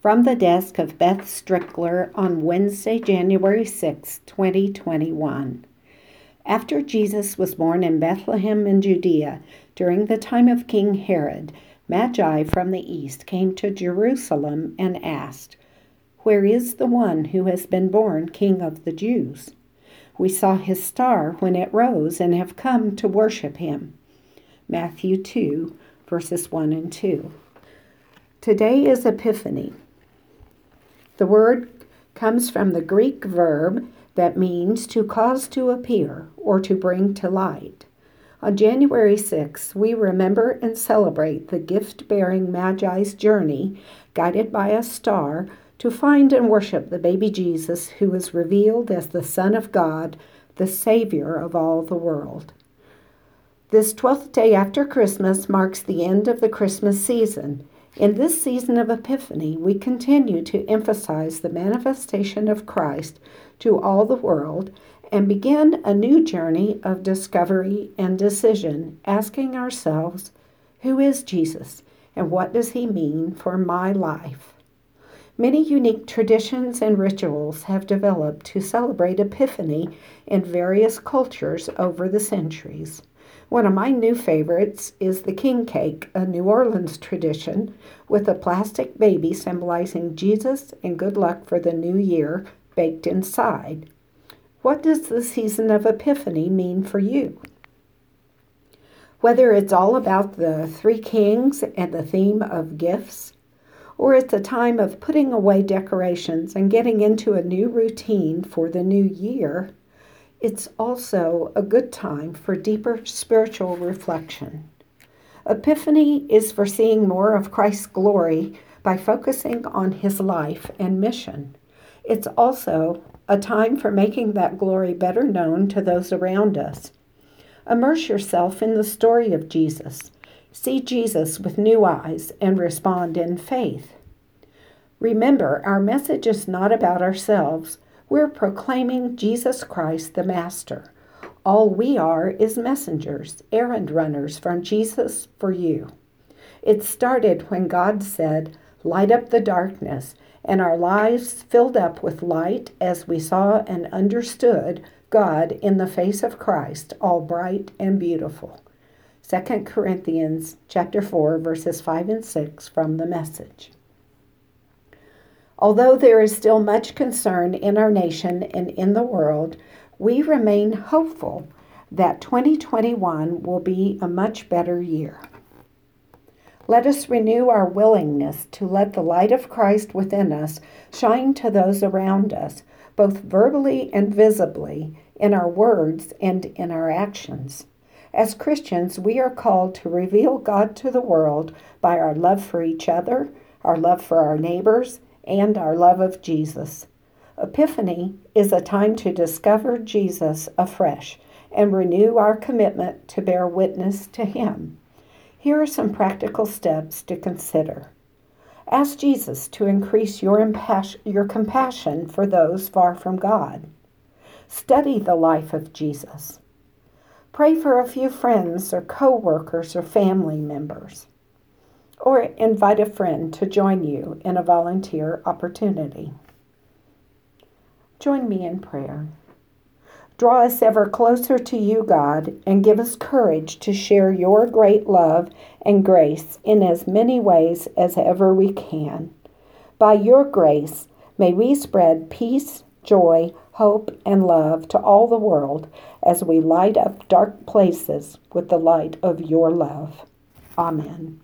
From the desk of Beth Strickler on Wednesday, January 6, 2021. After Jesus was born in Bethlehem in Judea during the time of King Herod, Magi from the east came to Jerusalem and asked, Where is the one who has been born King of the Jews? We saw his star when it rose and have come to worship him. Matthew 2, verses 1 and 2. Today is Epiphany. The word comes from the Greek verb that means to cause to appear or to bring to light. On January 6, we remember and celebrate the gift bearing Magi's journey, guided by a star, to find and worship the baby Jesus who is revealed as the Son of God, the Savior of all the world. This 12th day after Christmas marks the end of the Christmas season in this season of Epiphany, we continue to emphasize the manifestation of Christ to all the world and begin a new journey of discovery and decision, asking ourselves, Who is Jesus and what does he mean for my life? Many unique traditions and rituals have developed to celebrate Epiphany in various cultures over the centuries. One of my new favorites is the king cake, a New Orleans tradition with a plastic baby symbolizing Jesus and good luck for the new year baked inside. What does the season of Epiphany mean for you? Whether it's all about the three kings and the theme of gifts, or it's a time of putting away decorations and getting into a new routine for the new year, it's also a good time for deeper spiritual reflection. Epiphany is for seeing more of Christ's glory by focusing on his life and mission. It's also a time for making that glory better known to those around us. Immerse yourself in the story of Jesus. See Jesus with new eyes and respond in faith. Remember, our message is not about ourselves we're proclaiming Jesus Christ the Master. All we are is messengers, errand runners from Jesus for you. It started when God said, Light up the darkness, and our lives filled up with light as we saw and understood God in the face of Christ, all bright and beautiful. 2 Corinthians chapter 4 verses 5 and 6 from the message. Although there is still much concern in our nation and in the world, we remain hopeful that 2021 will be a much better year. Let us renew our willingness to let the light of Christ within us shine to those around us, both verbally and visibly, in our words and in our actions. As Christians, we are called to reveal God to the world by our love for each other, our love for our neighbors, and our love of Jesus. Epiphany is a time to discover Jesus afresh and renew our commitment to bear witness to Him. Here are some practical steps to consider. Ask Jesus to increase your, impas- your compassion for those far from God. Study the life of Jesus. Pray for a few friends or co workers or family members or invite a friend to join you in a volunteer opportunity. Join me in prayer. Draw us ever closer to you, God, and give us courage to share your great love and grace in as many ways as ever we can. By your grace, may we spread peace, joy, hope, and love to all the world as we light up dark places with the light of your love. Amen.